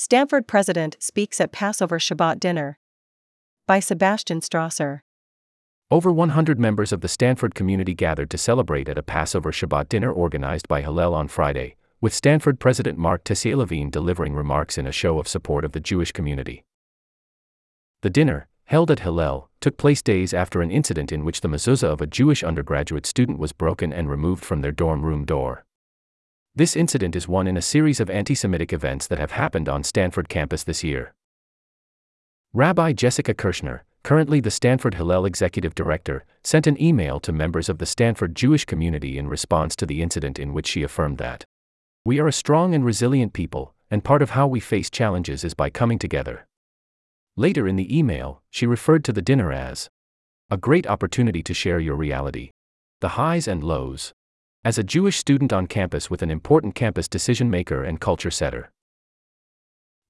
Stanford President Speaks at Passover Shabbat Dinner. By Sebastian Strasser. Over 100 members of the Stanford community gathered to celebrate at a Passover Shabbat dinner organized by Hillel on Friday, with Stanford President Marc Tessier Lavigne delivering remarks in a show of support of the Jewish community. The dinner, held at Hillel, took place days after an incident in which the mezuzah of a Jewish undergraduate student was broken and removed from their dorm room door. This incident is one in a series of anti Semitic events that have happened on Stanford campus this year. Rabbi Jessica Kirschner, currently the Stanford Hillel executive director, sent an email to members of the Stanford Jewish community in response to the incident in which she affirmed that we are a strong and resilient people, and part of how we face challenges is by coming together. Later in the email, she referred to the dinner as a great opportunity to share your reality, the highs and lows. As a Jewish student on campus with an important campus decision maker and culture setter.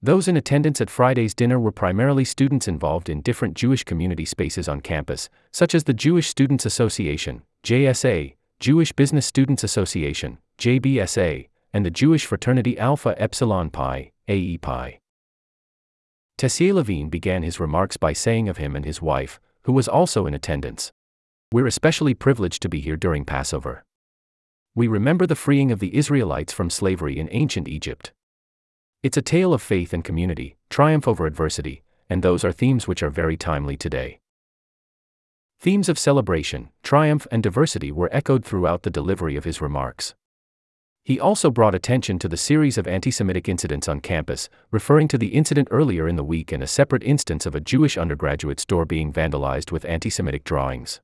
Those in attendance at Friday's dinner were primarily students involved in different Jewish community spaces on campus, such as the Jewish Students Association, JSA, Jewish Business Students Association, JBSA, and the Jewish fraternity Alpha Epsilon Pi, AE Pi. Tessier Lavigne began his remarks by saying of him and his wife, who was also in attendance, We're especially privileged to be here during Passover. We remember the freeing of the Israelites from slavery in ancient Egypt. It's a tale of faith and community, triumph over adversity, and those are themes which are very timely today. Themes of celebration, triumph, and diversity were echoed throughout the delivery of his remarks. He also brought attention to the series of anti Semitic incidents on campus, referring to the incident earlier in the week and a separate instance of a Jewish undergraduate store being vandalized with anti Semitic drawings.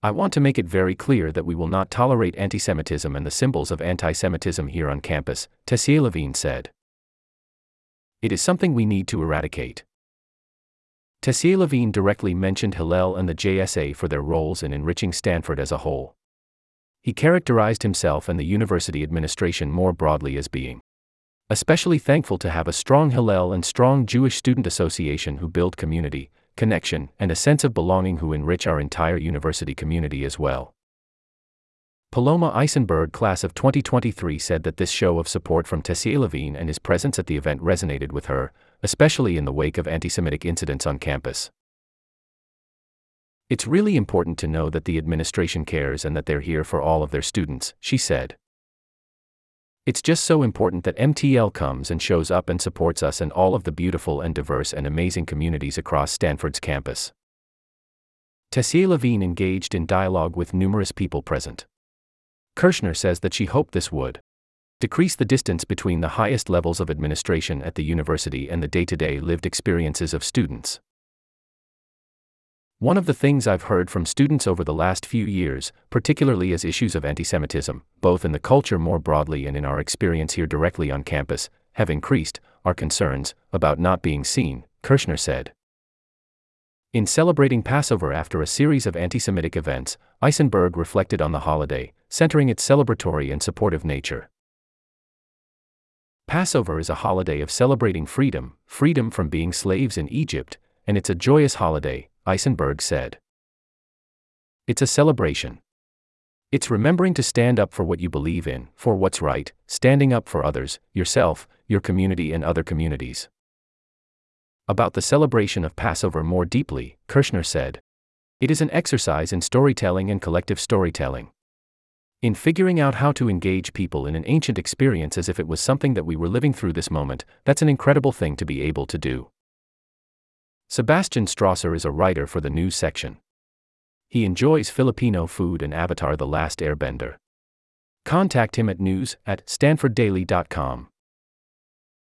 I want to make it very clear that we will not tolerate anti Semitism and the symbols of anti Semitism here on campus, Tessier Lavigne said. It is something we need to eradicate. Tessier Lavigne directly mentioned Hillel and the JSA for their roles in enriching Stanford as a whole. He characterized himself and the university administration more broadly as being especially thankful to have a strong Hillel and strong Jewish Student Association who build community, connection, and a sense of belonging who enrich our entire university community as well. Paloma Eisenberg, class of 2023, said that this show of support from Tessier Lavigne and his presence at the event resonated with her, especially in the wake of anti Semitic incidents on campus. It's really important to know that the administration cares and that they're here for all of their students, she said. It's just so important that MTL comes and shows up and supports us and all of the beautiful and diverse and amazing communities across Stanford's campus. Tessier Lavigne engaged in dialogue with numerous people present. Kirschner says that she hoped this would decrease the distance between the highest levels of administration at the university and the day to day lived experiences of students. One of the things I've heard from students over the last few years, particularly as issues of anti Semitism, both in the culture more broadly and in our experience here directly on campus, have increased, are concerns about not being seen, Kirschner said. In celebrating Passover after a series of anti Semitic events, Eisenberg reflected on the holiday, centering its celebratory and supportive nature. Passover is a holiday of celebrating freedom, freedom from being slaves in Egypt, and it's a joyous holiday, Eisenberg said. It's a celebration. It's remembering to stand up for what you believe in, for what's right, standing up for others, yourself, your community, and other communities. About the celebration of Passover more deeply, Kirschner said. It is an exercise in storytelling and collective storytelling. In figuring out how to engage people in an ancient experience as if it was something that we were living through this moment, that's an incredible thing to be able to do. Sebastian Strasser is a writer for the news section. He enjoys Filipino food and Avatar The Last Airbender. Contact him at news at stanforddaily.com.